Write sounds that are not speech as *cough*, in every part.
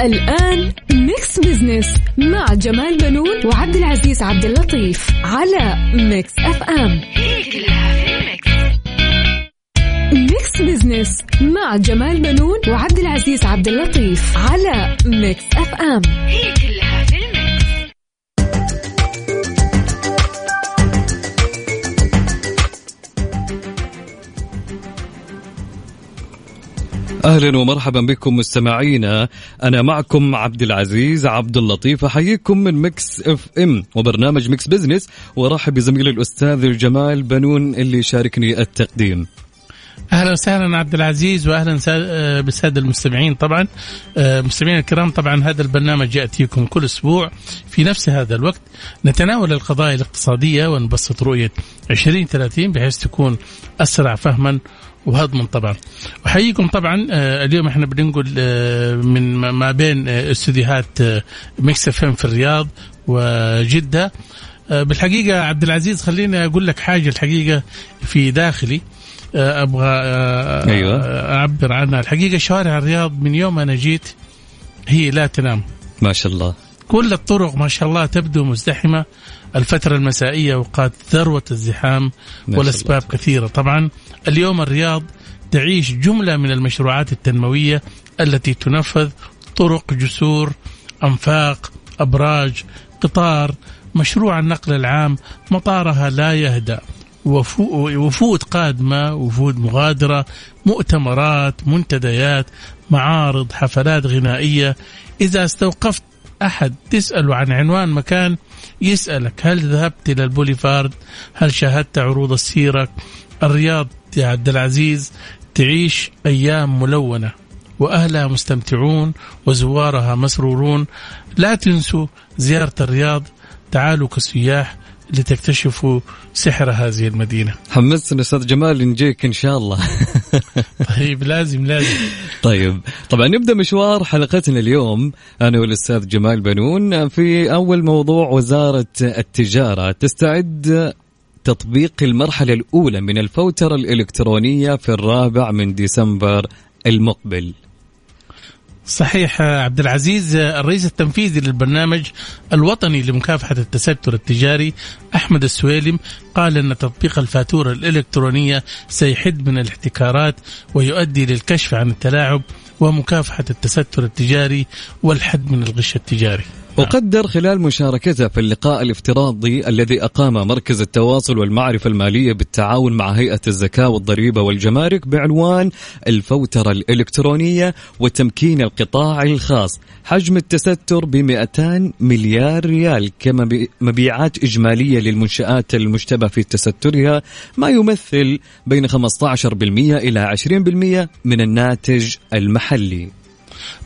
الآن Mix Business مع جمال بنون وعبد العزيز عبد اللطيف على Mix في ال Mix Mix Business مع جمال بنون وعبد العزيز عبد اللطيف على Mix FM هي كلها أهلا ومرحبا بكم مستمعينا. أنا معكم عبد العزيز عبد اللطيف. أحييكم من Mix FM وبرنامج Mix Business. وأرحب بزميلي الأستاذ جمال بنون اللي شاركني التقديم. أهلا وسهلا عبد العزيز واهلا سا- بالسادة المستمعين طبعا. آه، مستمعينا الكرام طبعا هذا البرنامج يأتيكم كل أسبوع في نفس هذا الوقت. نتناول القضايا الاقتصادية ونبسط رؤية 2030 بحيث تكون أسرع فهما وهضما طبعا. أحييكم طبعا آه، اليوم إحنا بننقل آه، من ما- بين آه، استديوهات Mix F في الرياض وجدة. بالحقيقة عبد العزيز خليني أقول لك حاجة الحقيقة في داخلي. أبغى أيوة. أعبر عنها. الحقيقة شوارع الرياض من يوم أنا جيت هي لا تنام. ما شاء الله. كل الطرق ما شاء الله تبدو مزدحمة. الفترة المسائية اوقات ذروة الزحام شاء والأسباب كثيرة. طبعا اليوم الرياض تعيش جملة من المشروعات التنموية التي تنفذ طرق جسور أنفاق أبراج قطار مشروع النقل العام مطارها لا يهدأ. وفو- وفود قادمة وفود مغادرة مؤتمرات منتديات معارض حفلات غنائية. إذا استوقفت أحد تسأله عن عنوان مكان يسألك هل ذهبت إلى البوليفارد؟ هل شاهدت عروض السيرك؟ الرياض يا عبد العزيز تعيش أيام ملونة وأهلها مستمتعون وزوارها مسرورون. لا تنسوا زيارة الرياض تعالوا كسياح لتكتشفوا سحر هذه المدينة. حمستنا أستاذ جمال نجيك إن شاء الله. *laughs* طيب لازم لازم. طيب طبعا نبدأ مشوار حلقتنا اليوم أنا والأستاذ جمال بنون في أول موضوع وزارة التجارة. تستعد تطبيق المرحلة الأولى من الفوترة الإلكترونية في الرابع من ديسمبر المقبل. صحيح عبد العزيز الرئيس التنفيذي للبرنامج الوطني لمكافحة التستر التجاري أحمد السويلم قال أن تطبيق الفاتورة الإلكترونية سيحد من الاحتكارات ويؤدي للكشف عن التلاعب ومكافحة التستر التجاري والحد من الغش التجاري. وقدر خلال مشاركته في اللقاء الافتراضي الذي أقام مركز التواصل والمعرفة المالية بالتعاون مع هيئة الزكاة والضريبة والجمارك بعنوان الفوترة الإلكترونية وتمكين القطاع الخاص. حجم التستر ب 200 مليار ريال كمبيعات إجمالية للمنشآت المشتبه في تسترها ما يمثل بين 15% إلى 20% من الناتج المحلي.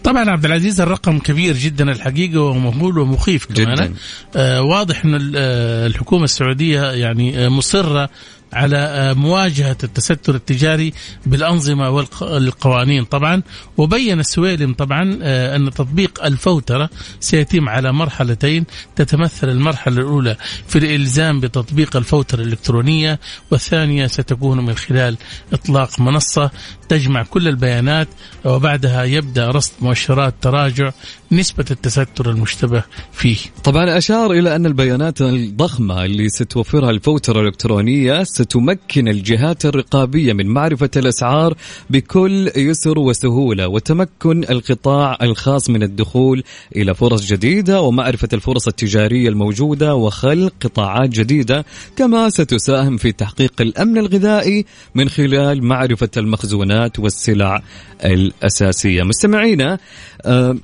طبعا عبد العزيز الرقم كبير جدا الحقيقة ومهول ومخيف كمان. آه واضح ان آه، الحكومة السعودية يعني آه، مصرة على آه، مواجهة التستر التجاري بالأنظمة والقوانين طبعا. وبين السويلم طبعا آه، أن تطبيق الفوترة سيتم على مرحلتين. تتمثل المرحلة الأولى في الإلزام بتطبيق الفوترة الإلكترونية والثانية ستكون من خلال إطلاق منصة تجمع كل البيانات. وبعدها يبدأ رصد مؤشرات تراجع نسبة التستر المشتبه فيه. طبعا أشار إلى أن البيانات الضخمة اللي ستوفرها الفوترة الإلكترونية ستمكن الجهات الرقابية من معرفة الأسعار بكل يسر وسهولة وتمكن القطاع الخاص من الدخول إلى فرص جديدة ومعرفة الفرص التجارية الموجودة وخلق قطاعات جديدة كما ستساهم في تحقيق الأمن الغذائي من خلال معرفة المخزونات والسلع الأساسية مستمعينا آه،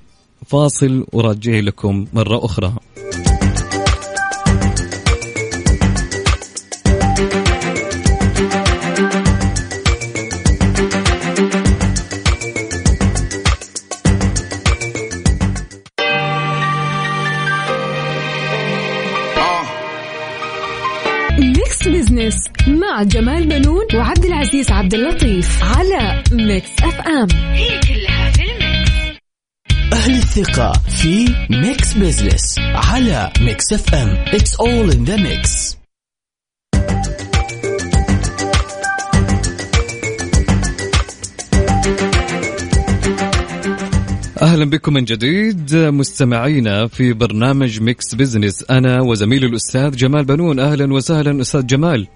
فاصل وراجع لكم مرة أخرى. Business مع جمال بنون وعبد العزيز عبد اللطيف على Mix FM هي الثقة في Mix Business على Mix FM It's all in the mix. أهلا بكم من جديد مستمعينا في برنامج Mix Business أنا وزميلي الأستاذ جمال بنون. أهلا وسهلا أستاذ جمال.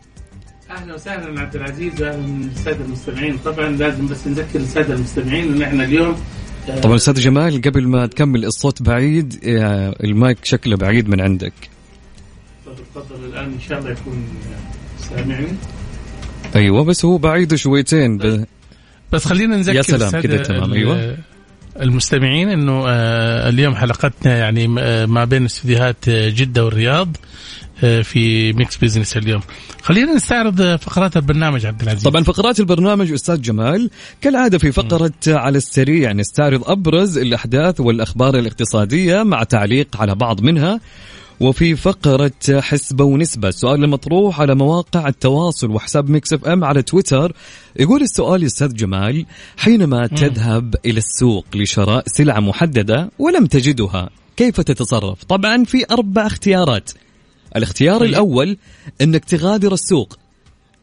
أهلا وسهلا عبد العزيز. واهلا بالساده المستمعين. طبعا لازم بس نذكر الساده المستمعين إن إحنا اليوم طبعا أستاذ جمال قبل ما تكمل الصوت بعيد آه، المايك شكله بعيد من عندك. تفضل الآن إن شاء الله يكون سامعني أيوه بس هو بعيد شويتين ب... بس خلينا نذكر يا سلام كده تمام أيوه. المستمعين إنه آه، اليوم حلقتنا يعني آه، ما بين استديوهات جدة والرياض. في Mix Business اليوم. خلينا نستعرض آه، فقرات البرنامج عبد العزيز. طبعا فقرات البرنامج أستاذ جمال كالعادة في فقرة على السريع نستعرض أبرز الأحداث والأخبار الاقتصادية مع تعليق على بعض منها. وفي فقرة حسبة ونسبة السؤال المطروح على مواقع التواصل وحساب Mix FM على تويتر. يقول السؤال يا أستاذ جمال حينما تذهب إلى السوق لشراء سلعة محددة ولم تجدها كيف تتصرف؟ طبعا في أربع اختيارات. الاختيار طيب. الأول إنك تغادر السوق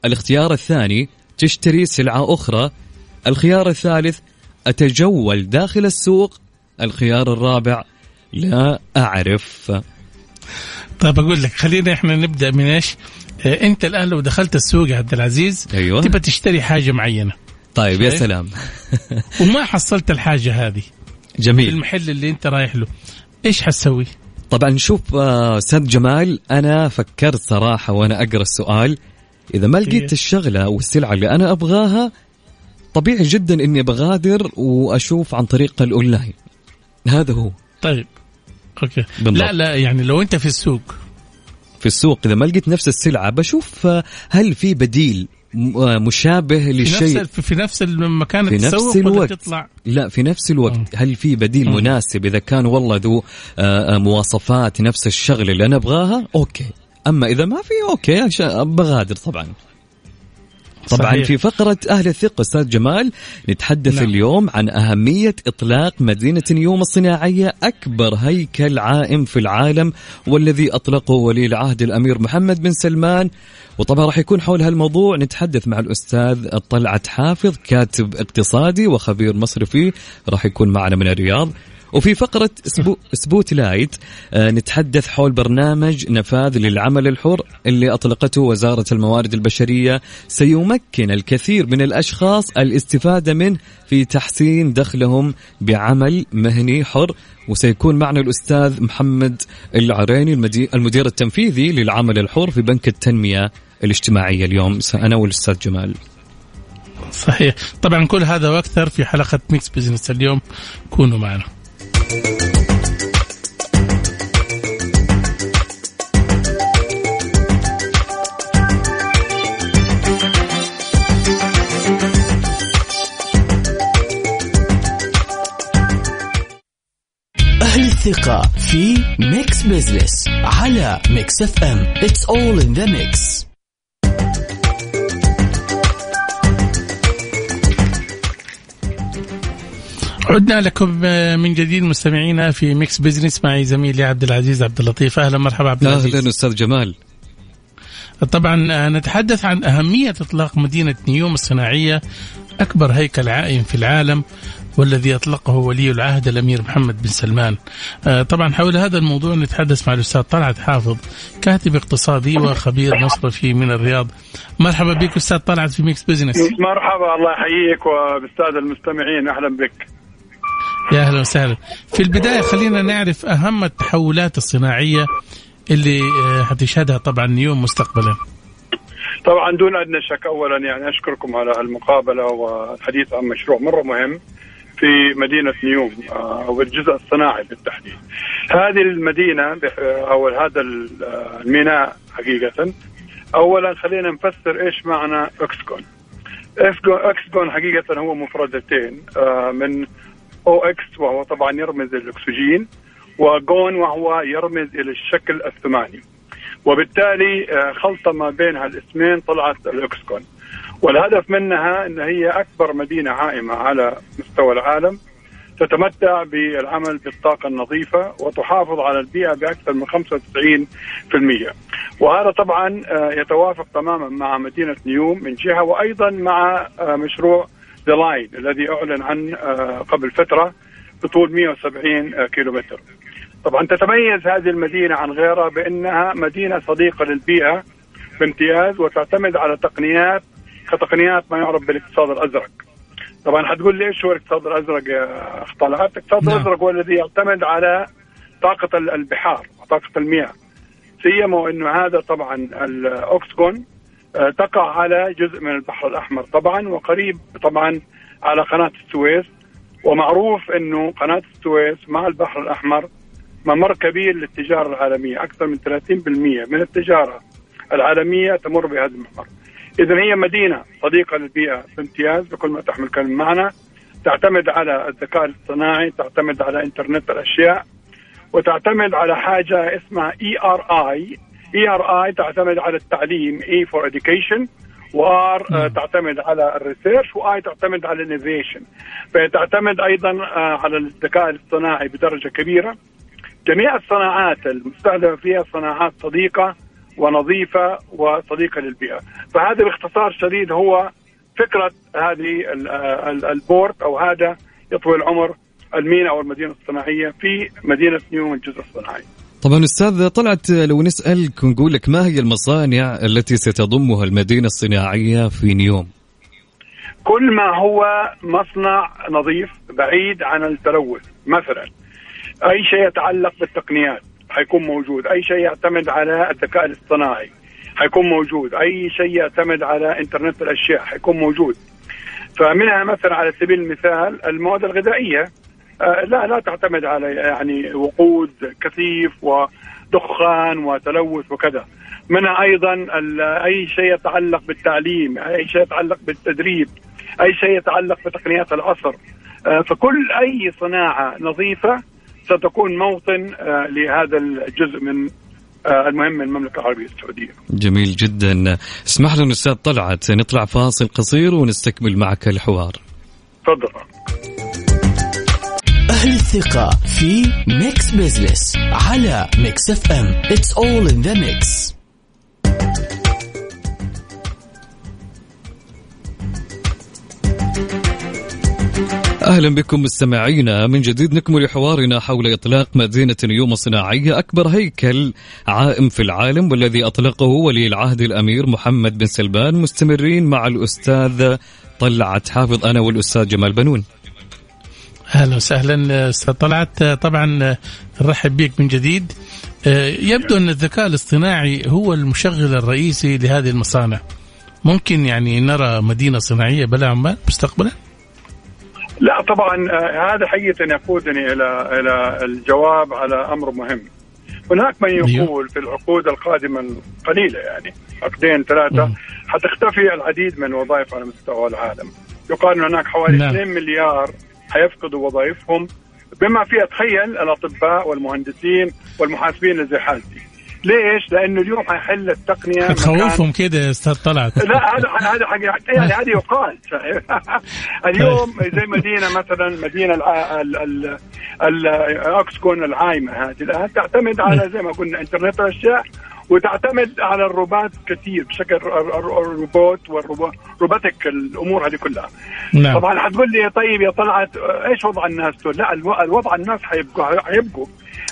الاختيار الثاني تشتري سلعة أخرى الخيار الثالث أتجول داخل السوق الخيار الرابع لا أعرف طيب أقول لك خلينا إحنا نبدأ من إيش؟ آه، أنت الآن لو دخلت السوق يا عبد العزيز أيوة. تبى تشتري حاجة معينة طيب يا صحيح. سلام وما حصلت الحاجة هذه في جميل المحل اللي أنت رايح له إيش حتسوي؟ طبعا شوف آه، أستاذ جمال أنا فكرت صراحة وأنا أقرأ السؤال إذا ما إيه. لقيت الشغلة أو السلعة اللي أنا أبغاها طبيعي جدا إني بغادر وأشوف عن طريق الأونلاين هذا هو طيب أوكي بالضبط. لا لا يعني لو أنت في السوق في السوق إذا ما لقيت نفس السلعة بشوف آه، هل في بديل مشابه في نفس في نفس المكان في نفس الوقت. تطلع؟ لا في نفس الوقت. مم. هل في بديل مم. مناسب إذا كان والله ذو آه، آه، مواصفات نفس الشغلة اللي أنا أبغاها؟ أوكي. أما إذا ما في أوكي بغادر طبعا. طبعا صحيح. في فقرة أهل الثقة أستاذ جمال نتحدث نعم. اليوم عن أهمية إطلاق مدينة نيوم الصناعية أكبر هيكل عائم في العالم والذي أطلقه ولي العهد الأمير محمد بن سلمان وطبعا راح يكون حول هالموضوع نتحدث مع الأستاذ طلعت حافظ كاتب اقتصادي وخبير مصرفي راح يكون معنا من الرياض وفي فقرة سبو spotlight آه، نتحدث حول برنامج نفاذ للعمل الحر اللي أطلقته وزارة الموارد البشرية. سيمكن الكثير من الأشخاص الاستفادة منه في تحسين دخلهم بعمل مهني حر. وسيكون معنا الأستاذ محمد العريني المدي- المدير التنفيذي للعمل الحر في بنك التنمية الاجتماعية اليوم. أنا والأستاذ جمال. صحيح. طبعا كل هذا وأكثر في حلقة Mix Business اليوم. كونوا معنا. الثقة في Mix Business على Mix FM It's all in the mix. عدنا لكم آه، من جديد مستمعينا في Mix Business معي زميلي عبد العزيز عبد اللطيف. أهلا مرحبا عبد العزيز. أهلا أستاذ جمال. طبعا آه، نتحدث عن أهمية إطلاق مدينة نيوم الصناعية. أكبر هيكل عائم في العالم. والذي أطلقه ولي العهد الأمير محمد بن سلمان. آه، طبعا حول هذا الموضوع نتحدث مع الأستاذ طلعت حافظ كاتب اقتصادي وخبير مصرفي من الرياض. مرحبا بك أستاذ طلعت في Mix Business مرحبا الله يحييك وبالسادة المستمعين أهلا بك. يا أهلا وسهلا. في البداية خلينا نعرف أهم التحولات الصناعية اللي آه، حتشهدها طبعا نيوم مستقبلا. طبعا دون أدنى شك اولا يعني أشكركم على المقابله والحديث عن مشروع مرة مهم. في مدينة نيوم آه، أو الجزء الصناعي بالتحديد. هذه المدينة بح- أو هذا آه، الميناء حقيقة اولا خلينا نفسر إيش معنى اكسجون. إكسجون- اكسجون حقيقة هو مفردتين آه، من أو oxy وهو طبعا يرمز للأكسجين و gon وهو يرمز إلى الشكل الثماني. وبالتالي آه، خلطة ما بين هالاسمين طلعت الاكسجون والهدف منها إن هي أكبر مدينة عائمة على مستوى العالم تتمتع بالعمل بالطاقة النظيفة وتحافظ على البيئة بأكثر من 95% وهذا طبعا آه، يتوافق تماما مع مدينة نيوم من جهة وأيضا مع آه، مشروع ذا لاين الذي أعلن عن آه، قبل فترة بطول 170 كيلومتر. طبعا تتميز هذه المدينة عن غيرها بأنها مدينة صديقة للبيئة بامتياز وتعتمد على تقنيات كتقنيات ما يعرف بالاقتصاد الأزرق طبعا حتقول لي إيش هو الاقتصاد الأزرق يا اخ طلعت؟ الاقتصاد نعم. الأزرق هو الذي يعتمد على طاقة ال- البحار وطاقة المياه سيما وانه هذا طبعا الأوكسجون آه، تقع على جزء من البحر الأحمر طبعا وقريب طبعا على قناة السويس ومعروف إنه قناة السويس مع البحر الأحمر ممر كبير للتجارة العالمية أكثر من 30% من التجارة العالمية تمر بهذا الممر اذا هي مدينة صديقة للبيئة. بامتياز بكل ما تحمل كلمة معنى تعتمد على الذكاء الاصطناعي تعتمد على إنترنت الأشياء وتعتمد على حاجة اسمها اي ار اي اي ار اي تعتمد على التعليم E for education و R تعتمد على ال research و I تعتمد على ال innovation. فتعتمد أيضا آه، على الذكاء الاصطناعي بدرجة كبيرة. جميع الصناعات المستهدفة فيها صناعات صديقة ونظيفة وصديقة للبيئة فهذا باختصار شديد هو فكرة هذه ال- البورت أو هذا يطوي العمر المينا أو المدينة الصناعية في مدينة نيوم الجزء الصناعي طبعا أستاذ طلعت لو نسالك ونقول لك ما هي المصانع التي ستضمها المدينة الصناعية في نيوم؟ كل ما هو مصنع نظيف بعيد عن التلوث مثلا أي شيء يتعلق بالتقنيات حيكون موجود. أي شيء يعتمد على الذكاء الاصطناعي حيكون موجود. أي شيء يعتمد على إنترنت الأشياء حيكون موجود. فمنها مثلا على سبيل المثال المواد الغذائية آه، لا لا تعتمد على يعني وقود كثيف ودخان وتلوث وكذا. منها أيضا أي شيء يتعلق بالتعليم أي شيء يتعلق بالتدريب أي شيء يتعلق بتقنيات العصر. آه، فكل أي صناعة نظيفة ستكون موطن آه، لهذا الجزء من آه، المهم من المملكة العربية السعودية. جميل جدا. اسمح لنا أستاذ طلعت. نطلع فاصل قصير ونستكمل معك الحوار. تفضل. أهل الثقة في Mix Business على Mix FM It's all in the mix. أهلا بكم مستمعينا. من جديد نكمل حوارنا حول إطلاق مدينة نيوم الصناعية. أكبر هيكل عائم في العالم والذي أطلقه ولي العهد الأمير محمد بن سلمان مستمرين مع الأستاذ طلعت حافظ أنا والأستاذ جمال بنون. أهلا وسهلا أستاذ طلعت. طبعا نرحب بك من جديد. يبدو أن الذكاء الاصطناعي هو المشغل الرئيسي لهذه المصانع. ممكن يعني نرى مدينة صناعية بلا عمال مستقبلا؟ لا طبعا آه، هذا حقيقة يقودني إلى إلى الجواب على أمر مهم هناك من يقول في العقود القادمة القليلة يعني عقدين ثلاثة مم. حتختفي العديد من الوظائف على مستوى العالم يقال أن هناك حوالي نعم. 2 مليار حيفقدوا وظائفهم بما فيها تخيل الأطباء والمهندسين والمحاسبين اللي زي حالتي ليش؟ لأنه اليوم حيحل التقنية *laughs* مكان- تخوفهم كده يا أستاذ طلعت. لا هذا هذا حق يعني هذا *laughs* يقال *laughs* اليوم زي مدينة مثلا مدينة الاكسكون العايمة هذه الان تعتمد على زي ما قلنا إنترنت الأشياء. وتعتمد على الروبوت كثير بشكل الروبوت والروبوتك الأمور هذه كلها. نعم. طبعا حتقول لي طيب يا طلعت إيش وضع الناس دول؟ لا الو- الوضع الناس حيبقوا حيبقوا.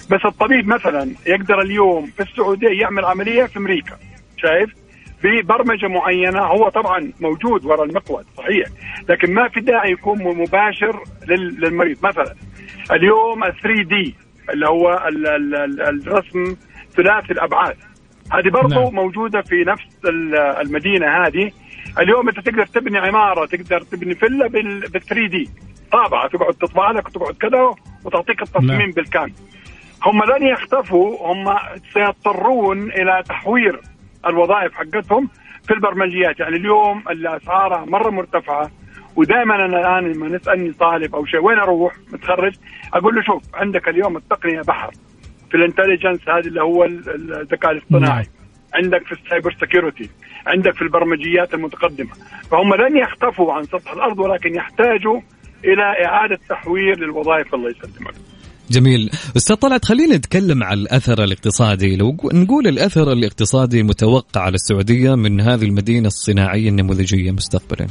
بس الطبيب مثلا يقدر اليوم في السعودية يعمل عملية في أمريكا شايف؟ ببرمجه معينة هو طبعا موجود وراء المقود صحيح. لكن ما في داعي يكون مباشر لل- للمريض. مثلا اليوم ال 3 دي اللي هو ال- ال- ال- الرسم ثلاثي الأبعاد. هذه برضو نعم. موجودة في نفس ال- المدينة هذه. اليوم أنت تقدر تبني عمارة تقدر تبني فيلا بال 3 دي طابعة تقعد تطبع لك وتقعد كذا وتعطيك التصميم نعم. بالكامل. هم لن يختفوا هم سيضطرون إلى تحوير الوظائف حقتهم في البرمجيات. يعني اليوم الأسعار مرة مرتفعة ودائما أنا الآن لما يسألني طالب أو شيء وين أروح؟ متخرج أقول له شوف عندك اليوم التقنية بحر. في ال intelligence هذه اللي هو ال- ال- الذكاء الاصطناعي. عندك في ال cyber security عندك في البرمجيات المتقدمة. فهم لن يختفوا عن سطح الأرض ولكن يحتاجوا إلى إعادة تحوير للوظائف الله يسلمك. جميل. أستاذ طلعت خلينا نتكلم عن الأثر الاقتصادي. لو نقول الأثر الاقتصادي المتوقع على السعودية من هذه المدينة الصناعية النموذجية مستقبلا؟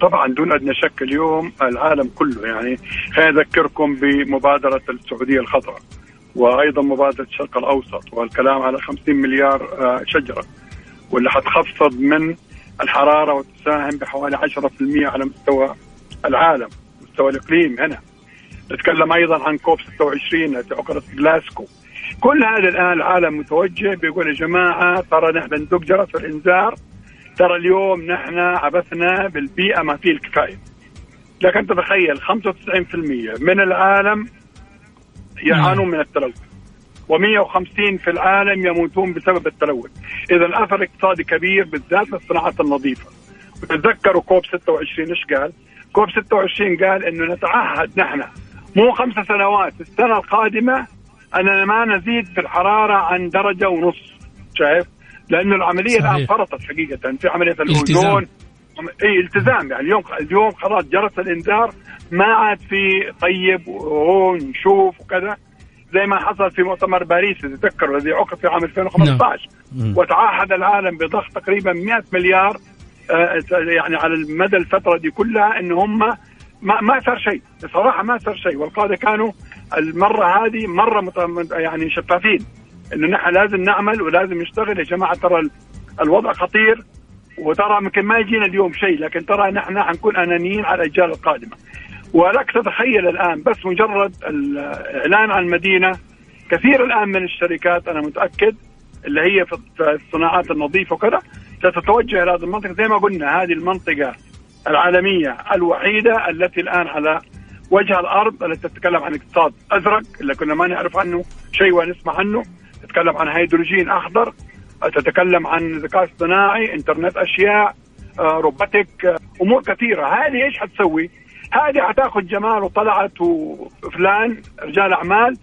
طبعا دون أدنى شك اليوم العالم كله يعني خليني أذكركم بمبادرة السعودية الخضراء. وأيضا مبادرة الشرق الأوسط والكلام على 50 مليار آه، شجرة واللي حتخفض من الحرارة وتساهم بحوالي 10% على مستوى العالم مستوى الإقليم هنا. نتكلم أيضا عن كوب 26 التي عقدت في جلاسكو. كل هذا الآن العالم متوجه بيقول يا جماعة ترى نحن ندق جرس الإنذار ترى اليوم نحن عبثنا بالبيئة ما فيه الكفاية. لكن تتخيل 95% من العالم يعانون من التلوث. و150 في العالم يموتون بسبب التلوث. اذا الاثر الاقتصادي كبير بالذات للصناعات النظيفة. وتتذكروا كوب 26 إيش قال؟ كوب 26 قال إنه نتعهد نحن. مو خمس سنوات السنة القادمة أننا ما نزيد في الحرارة عن درجة ونص. شايف؟ لأنه العملية الآن فرطت حقيقة في عملية الأوزون. إي التزام يعني. اليوم اليوم خلاص جرس الإنذار ما عاد في طيب وهون نشوف وكذا. زي ما حصل في مؤتمر باريس تذكروا الذي عقد في عام 2015 نعم. وتعهد العالم بضخ تقريبا 100 مليار آه، يعني على المدى الفترة دي كلها إن هم ما ما صار شيء. بصراحة ما صار شيء. والقادة كانوا المرة هذه مرة يعني شفافين. إنه نحن لازم نعمل ولازم نشتغل. يا جماعة ترى الوضع خطير. وترى يمكن ما يجينا اليوم شيء لكن ترى نحن حنكون أنانيين على الأجيال القادمة. ولك تتخيل الآن بس مجرد الإعلان عن المدينة كثير الآن من الشركات أنا متأكد اللي هي في الصناعات النظيفة وكذا ستتوجه إلى هذه المنطقة. زي ما قلنا هذه المنطقة العالمية الوحيدة التي الآن على وجه الأرض التي تتكلم عن اقتصاد أزرق اللي كنا ما نعرف عنه شيء ونسمع عنه. تتكلم عن هيدروجين أخضر. تتكلم عن ذكاء اصطناعي انترنت أشياء آه، robotic آه، أمور كثيرة. هذه إيش حتسوي؟ هذه حتاخذ جمال وطلعت وفلان رجال أعمال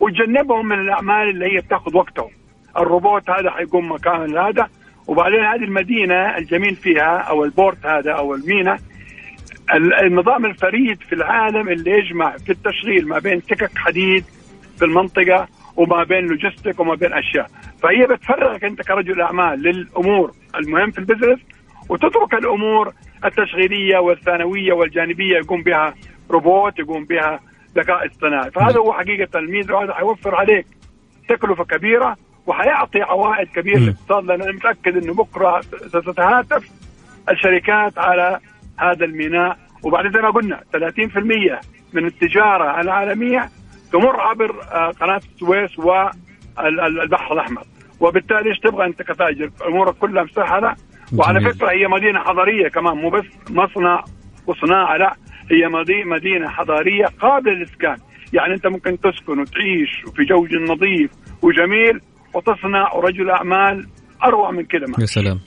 وتجنبهم من الأعمال اللي هي بتاخذ وقتهم. الروبوت هذا حيقوم مكان هذا. وبعدين هذه المدينة الجميل فيها أو ال port هذا أو المينا النظام الفريد في العالم اللي يجمع في التشغيل ما بين سكك حديد في المنطقة وما بين logistic وما بين أشياء. فهي بتفرغك أنت كرجل أعمال للأمور المهم في ال business وتترك الأمور التشغيلية والثانوية والجانبية يقوم بها روبوت يقوم بها ذكاء اصطناعي. فهذا هو حقيقة الميزه وهذا حيوفر عليك تكلفة كبيرة وحيعطي عوائد كبيرة للاقتصاد لأن أنا متأكد إنه بكرة ستتهافت الشركات على هذا الميناء. وبعد زي ما قلنا 30% من التجارة العالمية تمر عبر آه، قناة السويس والبحر الأحمر. وبالتالي إيش تبغى أنت كتاجر أمورك كلها مسهله وعلى فكرة هي مدينة حضارية كمان مو بس مصنع وصناعة لا. هي مدينة حضارية قابلة للإسكان. يعني أنت ممكن تسكن وتعيش في جو نظيف وجميل وتصنع ورجل أعمال أروع من كده. يا سلام.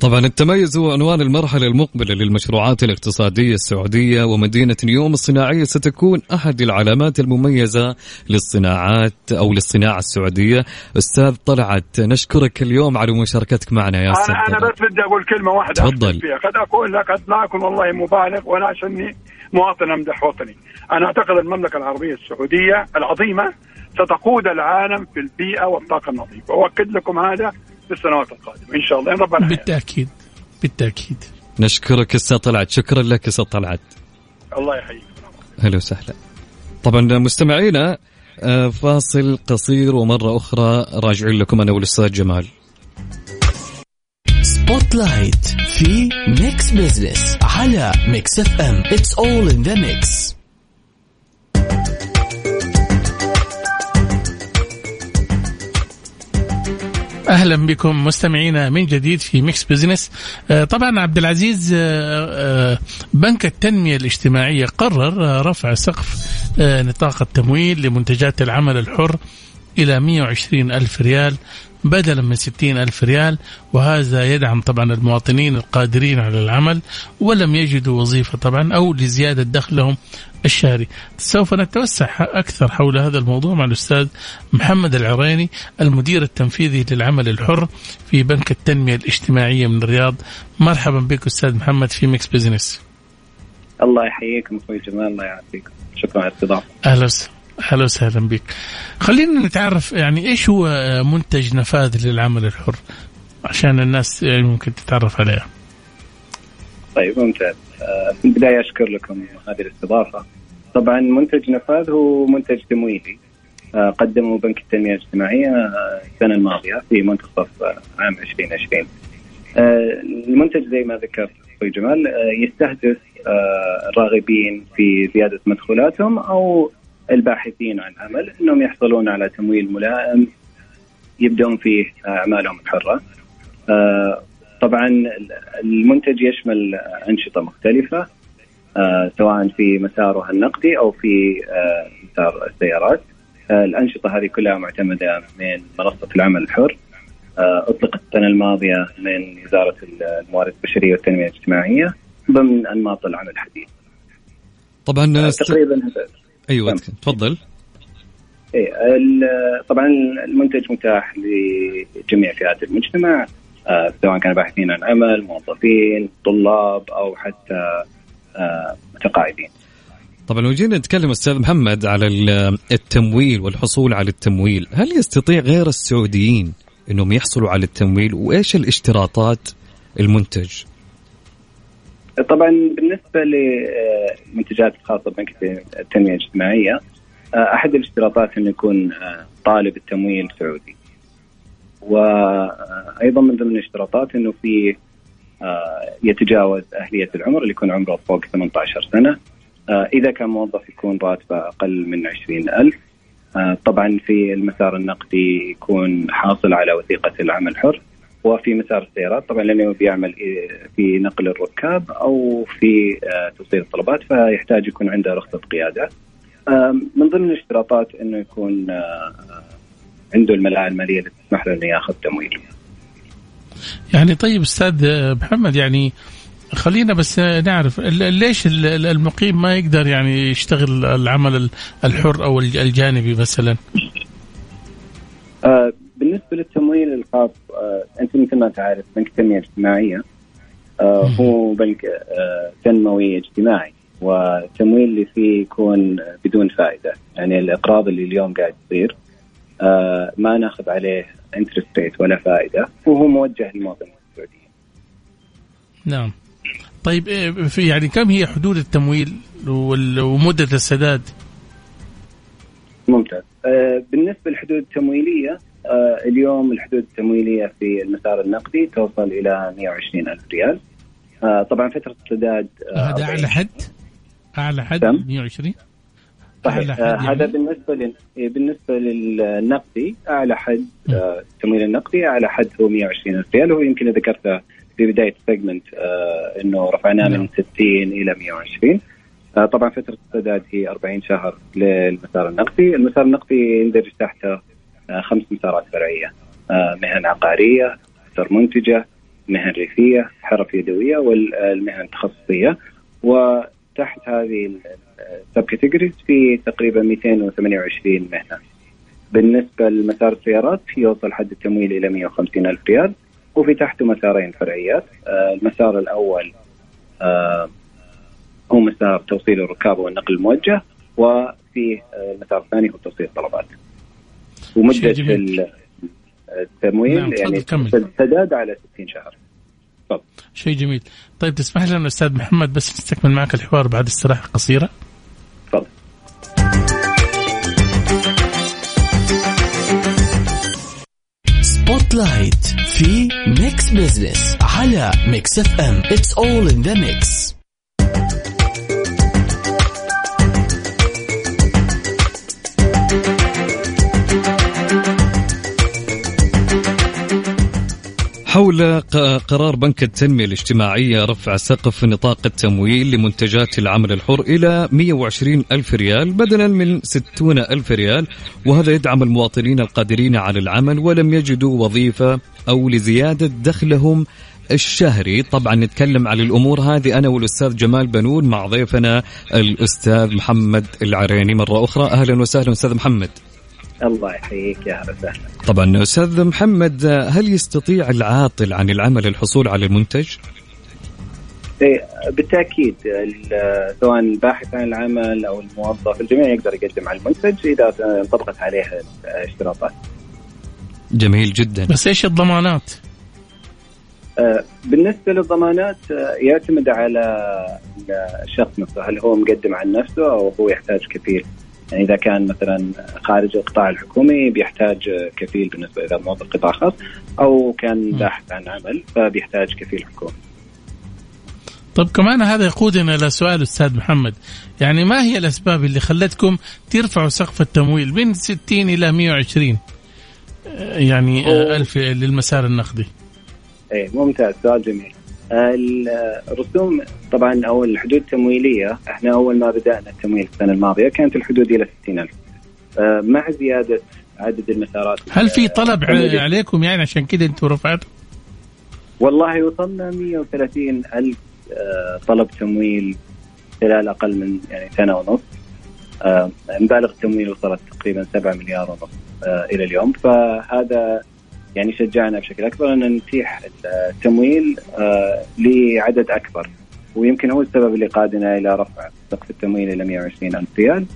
طبعا التميز هو عنوان المرحلة المقبلة للمشروعات الاقتصادية السعودية ومدينة نيوم الصناعية ستكون أحد العلامات المميزة للصناعات أو للصناعة السعودية. أستاذ طلعت نشكرك اليوم على مشاركتك معنا يا أستاذ أنا, أنا بس بدي أقول كلمة واحدة تفضل. قد أكون قد لا أكون والله مبالغ وأنا عشاني مواطن أمدح وطني. أنا أعتقد المملكة العربية السعودية العظيمة ستقود العالم في البيئة والطاقة النظيفة. وأؤكد لكم هذا في السنوات القادمة. إن شاء الله. إن ربنا بالتأكيد. بالتأكيد. نشكرك أستاذ طلعت شكرا لك أستاذ طلعت الله يحييك. أهلا وسهلا. طبعا مستمعينا آه، فاصل قصير ومرة أخرى راجعين لكم أنا والأستاذ جمال. Spotlight في ميكس بزنس على ميكس اف ام it's all in the mix أهلا بكم مستمعينا من جديد في ميكس بزنس آه، طبعا عبد العزيز آه، آه، بنك التنمية الاجتماعية قرر رفع سقف نطاق التمويل لمنتجات العمل الحر إلى 120 ألف ريال بدلا من 60 ألف ريال وهذا يدعم طبعا المواطنين القادرين على العمل ولم يجدوا وظيفة طبعا أو لزيادة دخلهم الشهري سوف نتوسع أكثر حول هذا الموضوع مع الأستاذ محمد العريني المدير التنفيذي للعمل الحر في بنك التنمية الاجتماعية من الرياض مرحبا بك أستاذ محمد في ميكس بزنس الله يحييكم أخوي جمال الله يعافيكم شكرا على الاستضافة أهلا وسهلا أهلا وسهلا بك. خلينا نتعرف يعني إيش هو منتج نفاذ للعمل الحر عشان الناس يعني ممكن تتعرف عليها. طيب ممتاز. آه، في البداية أشكر لكم هذه الاستضافة. طبعا منتج نفاذ هو منتج تمويلي آه، قدمه بنك التنمية الاجتماعية آه، السنة الماضية في منتصف عام 2020. المنتج زي ما ذكرت أخوي جمال يستهدف الراغبين في زيادة مدخولاتهم أو الباحثين عن عمل إنهم يحصلون على تمويل ملائم يبدون فيه أعمالهم الحرة. آه، طبعا المنتج يشمل أنشطة مختلفة آه، سواء في مسارها النقدي أو في آه، مسار السيارات. الأنشطة هذه كلها معتمدة من منصة العمل الحر. أطلقت السنة الماضية من وزارة الموارد البشرية والتنمية الاجتماعية ضمن أنماط العمل الحديث. طبعا تقريبا أيوه تفضل إيه طبعا المنتج متاح لجميع فئات المجتمع آه سواء كانوا باحثين عن عمل موظفين طلاب أو حتى آه متقاعدين. طبعا لو جينا نتكلم أستاذ محمد على التمويل والحصول على التمويل هل يستطيع غير السعوديين إنهم يحصلوا على التمويل؟ وإيش الاشتراطات المنتج؟ طبعا بالنسبة للمنتجات الخاصة ببنك التنمية الاجتماعية أحد الاشتراطات إنه يكون طالب التمويل سعودي. وأيضا من ضمن الاشتراطات إنه في يتجاوز أهلية العمر اللي يكون عمره فوق 18 سنة. إذا كان موظف يكون راتبه أقل من 20000 طبعا في المسار النقدي يكون حاصل على وثيقة العمل الحر وفي مسار السيارات طبعا لأنه بيعمل في نقل الركاب أو في آه، توصيل الطلبات فيحتاج يكون عنده رخصة قيادة. من ضمن الاشتراطات إنه يكون آه، عنده الملاءه المالية اللي تسمح له إنه ياخذ تمويل. يعني طيب أستاذ محمد يعني خلينا بس نعرف ليش المقيم ما يقدر يعني يشتغل العمل الحر أو الجانبي مثلا؟ آه، بالنسبة للتمويل الخاص آه أنت مثل ما تعرف بنك التنمية الاجتماعية آه هو بنك تنموي اجتماعي والتمويل اللي فيه يكون بدون فائدة يعني الإقراض اللي اليوم قاعد يصير ما ناخذ عليه انترست ريت ولا فائدة وهو موجه للمواطنين السعوديين. نعم. طيب إيه، في يعني كم هي حدود التمويل ومدة السداد؟ ممتاز. آه بالنسبة للحدود التمويلية آه اليوم الحدود التمويلية في المسار النقدي توصل إلى 120 ألف ريال آه طبعا فترة السداد آه هذا أعلى حد أعلى حد 120 صحيح. آه؟ هذا بالنسبة لل... إيه، بالنسبة للنقدي أعلى حد آه التمويل النقدي أعلى حد هو 120 ألف ريال. وهو يمكن ذكرته في بداية السيجمنت آه إنه رفعناه من 60 نعم. إلى 120 آه طبعا فترة السداد هي 40 شهر للمسار النقدي، المسار النقدي يندرج تحته آه، خمس مسارات فرعية. آه، مهن عقارية، أثر منتجة، مهن ريفية، حرف يدوية والمهن التخصصيه وتحت هذه السب كاتيجوريز في تقريبا 228 مهنة. بالنسبة لمسار السيارات يوصل حد التمويل إلى 150 ألف ريال وفي تحته مسارين فرعيات آه، المسار الأول هو مسار توصيل الركاب والنقل الموجه وفيه المسار الثاني هو توصيل الطلبات. ومدة التمويل نعم يعني سداد على 60 شهر طب. شيء جميل طيب تسمح لنا أستاذ محمد بس نستكمل معك الحوار بعد استراحة قصيرة Spotlight في ميكس بزنس على ميكس اف ام it's all in the mix حول قرار بنك التنمية الاجتماعية رفع سقف نطاق التمويل لمنتجات العمل الحر إلى 120 ألف ريال بدلا من 60 ألف ريال وهذا يدعم المواطنين القادرين على العمل ولم يجدوا وظيفة أو لزيادة دخلهم الشهري. طبعا نتكلم على الأمور هذه أنا والأستاذ جمال بنون مع ضيفنا الأستاذ محمد العريني مرة أخرى. أهلا وسهلا أستاذ محمد. الله يحييك يا هلا وسهلا طبعا أستاذ محمد هل يستطيع العاطل عن العمل الحصول على المنتج؟ إيه، بالتأكيد ال- سواء الباحث عن العمل أو الموظف الجميع يقدر يقدم على المنتج إذا انطبقت عليه الاشتراطات. جميل جدا بس إيش الضمانات؟ آه، بالنسبة للضمانات آه، يعتمد على الشخص نفسه هل هو مقدم عن نفسه أو هو يحتاج كفيل. يعني إذا كان مثلا خارج القطاع الحكومي بيحتاج كفيل بالنسبة إذا موظف قطاع خاص أو كان باحث عن عمل فبيحتاج كفيل حكومي. طب كمان هذا يقودنا إلى سؤال أستاذ محمد. يعني ما هي الأسباب اللي خلتكم ترفعوا سقف التمويل من 60 إلى 120 آه، يعني ألف للمسار النقدي. إيه ممتاز سؤال جميل. الرسوم طبعا أو الحدود التمويليه إحنا أول ما بدأنا التمويل السنة الماضية كانت الحدود إلى 60000 آه، مع زيادة عدد المسارات. هل في طلب. ع- عليكم يعني؟ عشان كذا أنتم رفعتوا. والله وصلنا 130 ألف آه، طلب تمويل خلال أقل من يعني سنة ونص. آه، مبالغ التمويل وصلت تقريبا 7 مليار ونص آه، إلى اليوم. فهذا يعني شجعنا بشكل أكبر أن نتيح التمويل آه، لعدد أكبر. ويمكن هو السبب اللي قادنا إلى رفع سقف التمويل إلى 120 ألف ريال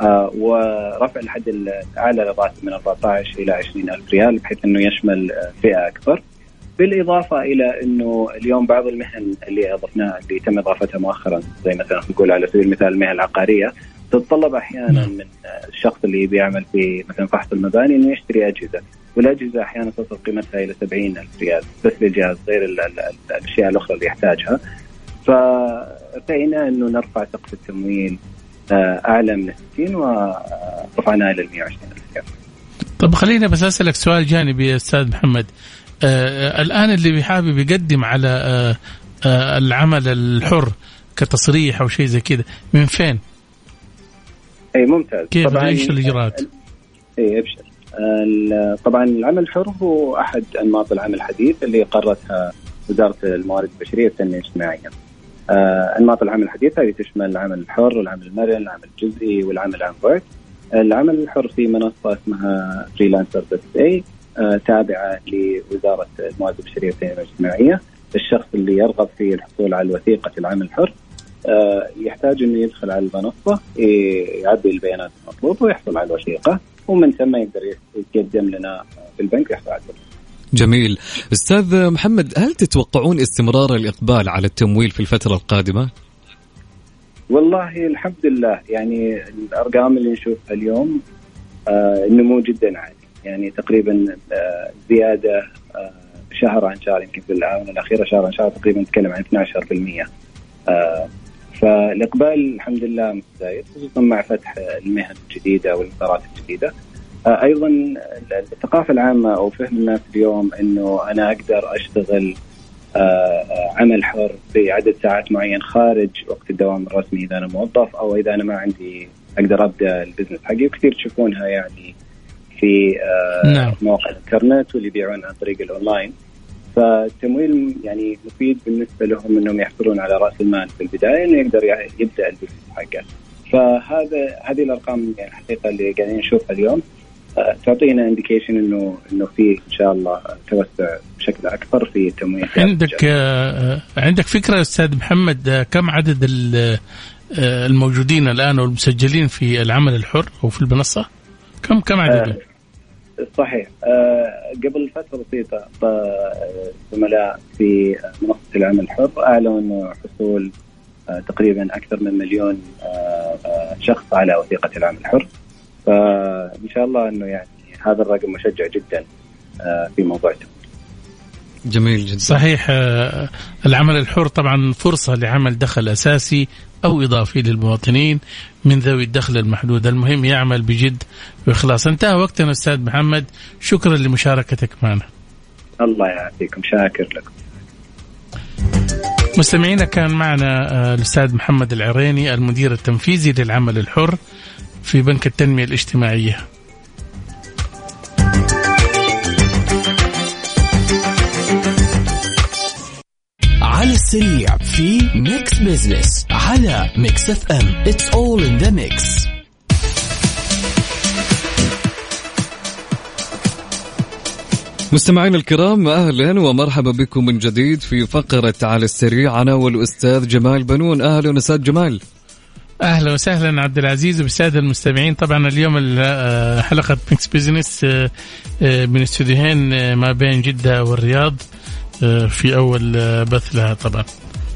آه، ورفع الحد الأعلى للراتب من 14 إلى 20 ألف ريال بحيث أنه يشمل آه، فئة أكبر. بالإضافة إلى أنه اليوم بعض المهن اللي أضفناها اللي تم إضافتها مؤخرا زي مثلا نقول على سبيل المثال المهن العقارية تتطلب أحيانا من الشخص اللي بيعمل في مثلا فحص المباني إنه يشتري أجهزة. والأجهزة أحيانا تصل قيمتها إلى 70 ألف ريال بس للجهاز غير ال- ال- ال- الأشياء الأخرى اللي يحتاجها. فارتئينا إنه نرفع سقف التمويل آه، أعلى من 60 ورفعناه إلى 120 ألف ريال. طب خليني بس أسألك سؤال جانبي يا أستاذ محمد. آه الآن اللي حابب يقدم على آه آه العمل الحر كتصريح أو شيء زي كذا من فين؟ اي ممتاز كيف طبعاً إيش الإجراءات؟ اي إبشر طبعا العمل الحر هو أحد أنماط العمل الحديث اللي قررتها وزارة الموارد البشرية والتنميه الاجتماعية. آه، أنماط العمل الحديث هذه تشمل العمل الحر والعمل المرن، العمل الجزئي والعمل عن بعد. العمل الحر في منصة اسمها freelancer dot إس إي تابعة لوزارة الموارد البشرية والتنميه الاجتماعية. الشخص اللي يرغب في الحصول على وثيقه العمل الحر يحتاج إنه يدخل على المنصة يعبي البيانات المطلوبة ويحصل على الوثيقة ومن ثم يقدر يقدم لنا في البنك ويحصل على. جميل. أستاذ محمد هل تتوقعون استمرار الإقبال على التمويل في الفترة القادمة؟ والله الحمد لله. يعني الأرقام اللي نشوفها اليوم آه النمو جدا عالي. يعني تقريبا آه زيادة آه شهر عن شهر يمكن في الاونه الاخيره شهر عن شهر تقريبا نتكلم عن 12% آه فالإقبال الحمد لله متزايد خصوصا مع فتح المهن الجديدة والمسارات الجديدة. آه أيضا الثقافة العامة أو فهم الناس اليوم إنه أنا أقدر أشتغل آه، عمل حر بعدد ساعات معين خارج وقت الدوام الرسمي إذا أنا موظف أو إذا أنا ما عندي أقدر أبدأ ال business حقي. وكثير تشوفونها يعني في آه، نعم. مواقع الإنترنت واللي يبيعون عن طريق الأونلاين. فالتمويل يعني مفيد بالنسبة لهم إنهم يحصلون على رأس المال في البداية إنه يقدر يبدأ ال business حقه فهذا هذه الأرقام يعني الحقيقة اللي قاعدين نشوفها اليوم آه، تعطينا indication انه إنه في إن شاء الله توسع بشكل أكبر في التمويل عندك آه عندك فكرة أستاذ محمد آه كم عدد آه الموجودين الآن والمسجلين في العمل الحر أو في المنصة؟ كم كم عددهم؟ صحيح آه، قبل فترة بسيطة آه، زملاء في منصة العمل الحر أعلنوا انه حصول آه، تقريبا أكثر من مليون شخص على وثيقة العمل الحر فإن شاء الله إنه يعني هذا الرقم مشجع جدا في موضوع التمويل. جميل جدا. صحيح آه، العمل الحر طبعا فرصة لعمل دخل أساسي أو إضافي للمواطنين من ذوي الدخل المحدود. المهم يعمل بجد وإخلاص. انتهى وقتنا أستاذ محمد. شكرا لمشاركتك معنا. الله يعافيكم. شاكر لكم. مستمعينا كان معنا آه، الأستاذ محمد العريني المدير التنفيذي للعمل الحر في بنك التنمية الاجتماعية. السريع في ميكس بزنس على ميكس اف ام it's all in the mix مستمعينا الكرام أهلا ومرحبا بكم من جديد في فقرة على السريع. أنا والأستاذ جمال بنون. أهلا أستاذ جمال. أهلا وسهلا عبد العزيز وبالسادة المستمعين. طبعا اليوم ال- حلقة ميكس بزنس آه، آه، من استوديوهين آه، ما بين جدة والرياض. آه، في أول آه، بث لها طبعا.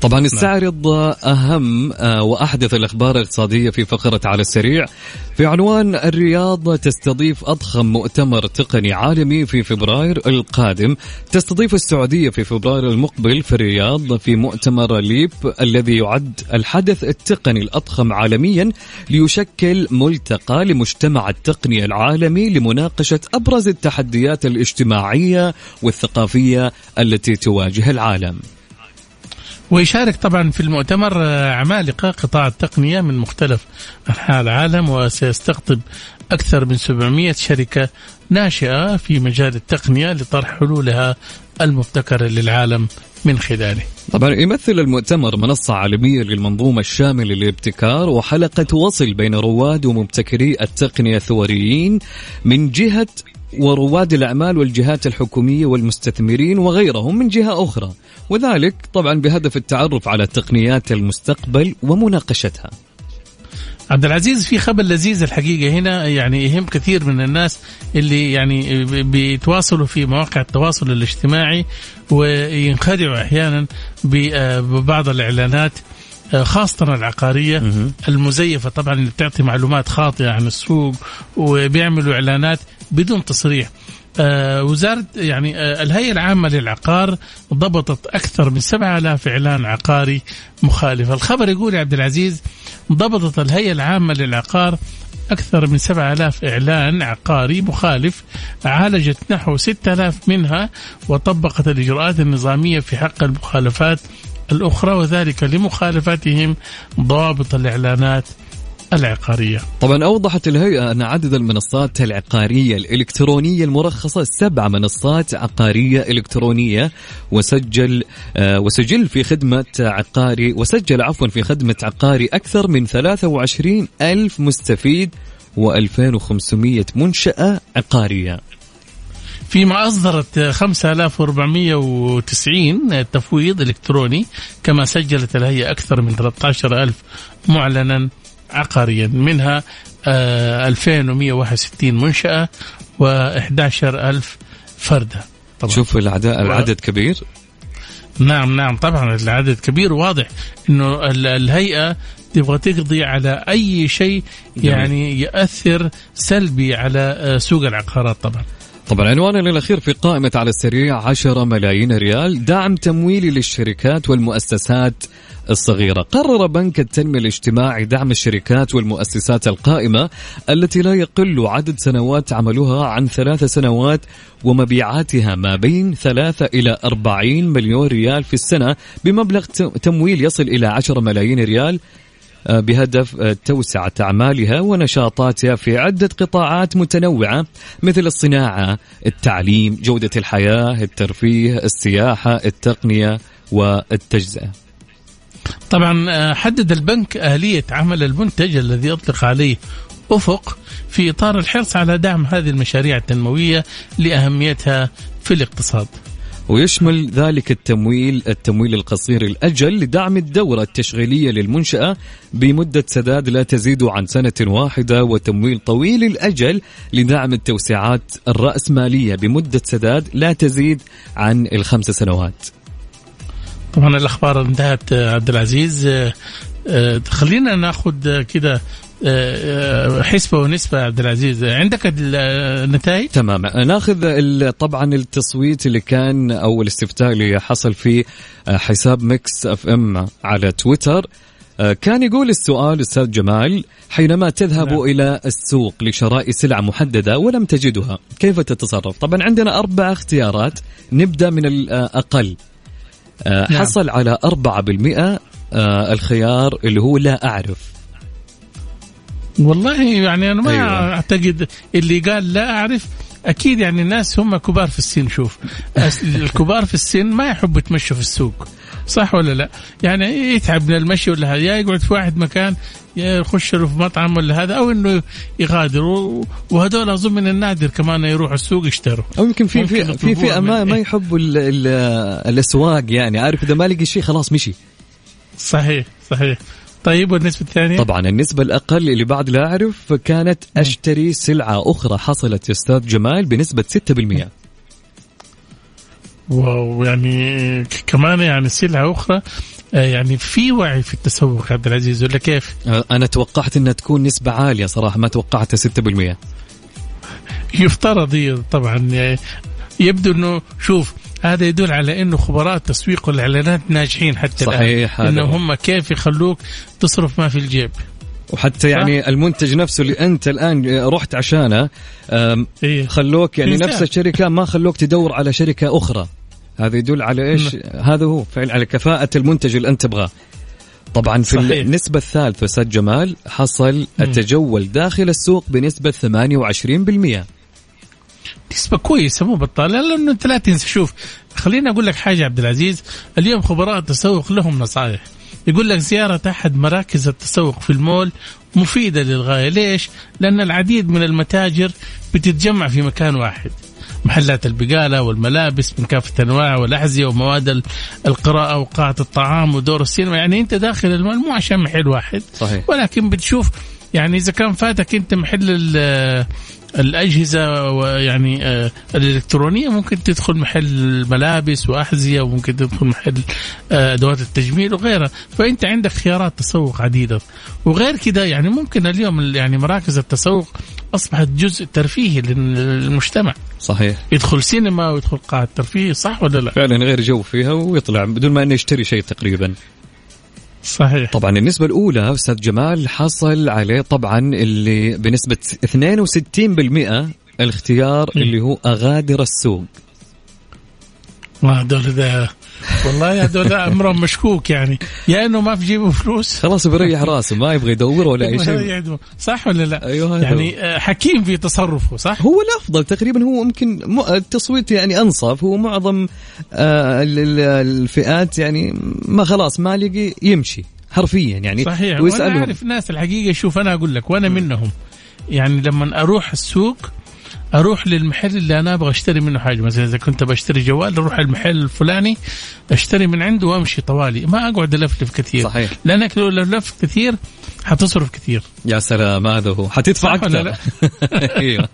طبعا نستعرض أهم آه، وأحدث الأخبار الاقتصادية في فقرة على السريع. في عنوان الرياض تستضيف أضخم مؤتمر تقني عالمي في فبراير القادم. تستضيف السعودية في فبراير المقبل في الرياض في مؤتمر ليب الذي يعد الحدث التقني الأضخم عالميا ليشكل ملتقى لمجتمع التقنية العالمي لمناقشة أبرز التحديات الاجتماعية والثقافية التي تواجه العالم. ويشارك طبعا في المؤتمر آه، عمالقة قطاع التقنية من مختلف أنحاء العالم وسيستقطب أكثر من 700 شركة ناشئة في مجال التقنية لطرح حلولها المبتكره للعالم من خلاله. طبعا يمثل المؤتمر منصة عالمية للمنظومة الشاملة للابتكار وحلقة وصل بين رواد ومبتكري التقنية الثوريين من جهة ورواد الأعمال والجهات الحكومية والمستثمرين وغيرهم من جهة أخرى. وذلك طبعا بهدف التعرف على تقنيات المستقبل ومناقشتها. عبد العزيز في خبر لذيذ الحقيقة هنا يعني يهم كثير من الناس اللي يعني بيتواصلوا في مواقع التواصل الاجتماعي وينخدعوا أحيانا ببعض الإعلانات خاصة العقارية المزيفة طبعا اللي بتعطي معلومات خاطئة عن السوق وبيعملوا إعلانات بدون تصريح. آه، وزارة يعني آه، الهيئة العامة للعقار ضبطت أكثر من 7000 إعلان عقاري مخالف الخبر يقول يا عبد العزيز ضبطت الهيئة العامة للعقار أكثر من 7000 إعلان عقاري مخالف عالجت نحو 6000 منها وطبقت الإجراءات النظامية في حق المخالفات الأخرى وذلك لمخالفتهم ضوابط الإعلانات العقارية. طبعا أوضحت الهيئة أن عدد المنصات العقارية الإلكترونية المرخصة سبع منصات عقارية إلكترونية وسجل آه وسجل في خدمة عقاري وسجل عفوا في خدمة عقاري أكثر من 23 ألف مستفيد و2500 منشأة عقارية. فيما أصدرت 5490 تفويض إلكتروني كما سجلت الهيئة أكثر من 13000 معلنا عقاريا. منها آه، 2161 منشأة و11000 فردة. طبعا. شوف العداء العدد كبير. نعم نعم طبعا العدد كبير. واضح إنه ال- الهيئة تبغى تقضي على أي شيء يعني ياثر سلبي على آه، سوق العقارات طبعا. طبعا عنواننا الأخير في قائمة على السريع 10 ملايين ريال دعم تمويلي للشركات والمؤسسات الصغيرة. قرر بنك التنمية الاجتماعي دعم الشركات والمؤسسات القائمة التي لا يقل عدد سنوات عملها عن ثلاث سنوات ومبيعاتها ما بين ثلاثة إلى أربعين مليون ريال في السنة بمبلغ تمويل يصل إلى 10 ملايين ريال بهدف آه، توسعة أعمالها ونشاطاتها في عدة قطاعات متنوعة مثل الصناعة، التعليم، جودة الحياة، الترفيه، السياحة، التقنية والتجزئة. طبعا آه، حدد البنك آلية عمل المنتج الذي يطلق عليه أفق في إطار الحرص على دعم هذه المشاريع التنموية لأهميتها في الاقتصاد ويشمل ذلك التمويل التمويل القصير الأجل لدعم الدورة التشغيلية للمنشأة بمدة سداد لا تزيد عن سنة واحدة وتمويل طويل الأجل لدعم التوسعات الرأسمالية بمدة سداد لا تزيد عن الخمس سنوات. طبعا الأخبار انتهت عبد العزيز. آه، آه، خلينا ناخذ كده حسبة ونسبة عبد العزيز. عندك ال- آه، النتائج تماما ناخذ طبعا التصويت اللي كان أو الاستفتاء اللي حصل في آه، حساب ميكس أف إم على تويتر. آه، كان يقول السؤال أستاذ جمال حينما تذهب نعم. إلى السوق لشراء سلعه محددة ولم تجدها كيف تتصرف؟ طبعا عندنا أربع اختيارات نبدأ من الاقل آه، نعم. حصل على 4% آه، الخيار اللي هو لا أعرف. والله يعني أنا ما أيوة. أعتقد اللي قال لا أعرف. أكيد يعني الناس هم كبار في السن شوف. *laughs* الكبار في السن ما يحبوا يتمشوا في السوق. صح ولا لا؟ يعني يتعب من المشي ولا هذا يا يقعد في واحد مكان يا يخش له في مطعم ولا هذا أو إنه يغادر. وهذول أظن من النادر كمان يروحوا السوق يشتروا. أو يمكن في في في فئة ما ما إيه. يحبوا ال ال الأسواق يعني. عارف إذا ما لقي شيء خلاص مشي. صحيح صحيح. طيب والنسبة الثانية؟ طبعا النسبة الأقل اللي بعد لا أعرف كانت أشتري سلعة أخرى حصلت يا أستاذ جمال بنسبة 6% *laughs* واو يعني كمان يعني سلعة أخرى آه، يعني في وعي في التسوق عبد العزيز ولا كيف؟ أه، أنا توقعت أنها تكون نسبة عالية صراحة ما توقعتها 6% *laughs* يفترض هي طبعا آه، يبدو إنه شوف هذا يدل على إنه خبراء التسويق والإعلانات ناجحين حتى صحيح، الان هذا انه هو. هم كيف يخلوك تصرف ما في الجيب. وحتى يعني المنتج نفسه اللي أنت الآن رحت عشانه إيه. خلوك يعني. نفس الشركة ما خلوك تدور على شركة أخرى. هذا يدل على إيش؟ هذا هو فعلا على كفاءة المنتج اللي أنت تبغاه. طبعا في صحيح. النسبة الثالثة أستاذ جمال حصل التجول داخل السوق بنسبة 28% نسبة كويسة مو بطالة. لأنه أنت لا تنسى. شوف خليني أقول لك حاجة عبد العزيز. اليوم خبراء التسوق لهم نصائح. يقول لك زيارة أحد مراكز التسوق في المول مفيدة للغاية. ليش؟ لأن العديد من المتاجر بتتجمع في مكان واحد. محلات البقالة والملابس من كافة أنواع والأحذية ومواد ال- القراءة وقاعة الطعام ودور السينما. يعني أنت داخل المول مو عشان محل واحد. صحيح. ولكن بتشوف يعني إذا كان فاتك أنت محل الأجهزة ويعني آه، الإلكترونية ممكن تدخل محل ملابس وأحذية وممكن تدخل محل آه، أدوات التجميل وغيرها. فأنت عندك خيارات تسوق عديدة. وغير كده يعني ممكن اليوم ال- يعني مراكز التسوق أصبحت جزء ترفيهي للمجتمع. صحيح. يدخل سينما ويدخل قاعة ترفيه صح ولا لا؟ فعلا غير جو فيها ويطلع بدون ما انه يشتري شيء تقريبا. صحيح. طبعا النسبة الأولى أستاذ جمال حصل عليه طبعا اللي بنسبة 62% الاختيار اللي هو أغادر السوق. ما هذول ذا والله هذول أمرهم مشكوك يعني. يا إنه ما في جيبه فلوس. خلاص بيريح راسه ما يبغى يدور ولا أي شيء. صح ولا لا؟ أيوه هذا يعني آه، حكيم في تصرفه صح؟ هو الأفضل تقريبا هو ممكن م- التصويت يعني أنصف. هو معظم آه ال- ال- الفئات يعني ما خلاص ما لقي يمشي حرفيا يعني. صحيح. وأنا ويسألهم. أعرف ناس الحقيقة شوف أنا أقول لك وأنا منهم. يعني لما أروح السوق أروح للمحل اللي أنا أبغى أشتري منه حاجة. مثلا إذا كنت بشتري جوال أروح المحل الفلاني أشتري من عنده وأمشي طوالي. ما أقعد ألفلف كثير. صحيح. لأنك لو لفت كثير حتصرف كثير. يا سلام هذا هو. حتدفع أكثر. *laughs* إيوه.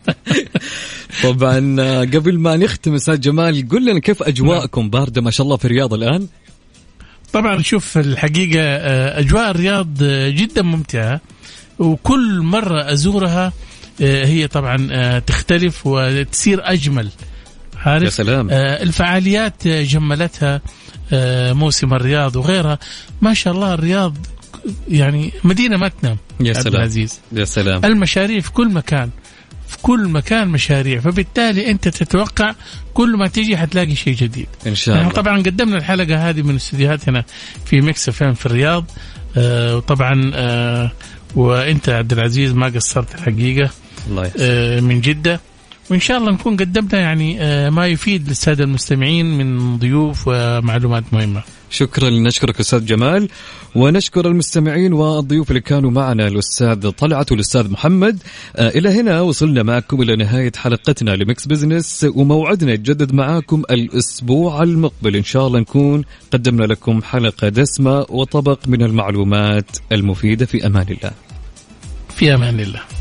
طبعا آه، قبل ما نختم أستاذ جمال قل لنا كيف أجواءكم؟ باردة ما شاء الله في الرياض الآن. طبعا شوف الحقيقة آه، أجواء الرياض آه، جدا ممتعة. وكل مرة أزورها آه، هي طبعا آه، تختلف وتصير أجمل. عارف؟ يا سلام. آه، الفعاليات آه، جملتها آه، موسم الرياض وغيرها. ما شاء الله الرياض يعني مدينة ما تنام يا عبد سلام. العزيز. يا سلام. المشاريع في كل مكان في كل مكان مشاريع. فبالتالي أنت تتوقع كل ما تيجي حتلاقي شيء جديد. إن شاء الله. طبعا قدمنا الحلقة هذه من استديوهاتنا في ميكس اف ام في الرياض. آه وطبعا آه وانت عبد العزيز ما قصرت الحقيقة الله يحسن آه من جدة. وإن شاء الله نكون قدمنا يعني آه ما يفيد للسادة المستمعين من ضيوف ومعلومات مهمة. شكرا. نشكرك أستاذ جمال ونشكر المستمعين والضيوف اللي كانوا معنا الأستاذ طلعت والأستاذ محمد. آه إلى هنا وصلنا معكم إلى نهاية حلقتنا لمكس بزنس وموعدنا يتجدد معاكم الأسبوع المقبل. إن شاء الله نكون قدمنا لكم حلقة دسمة وطبق من المعلومات المفيدة. في أمان الله. في أمان الله.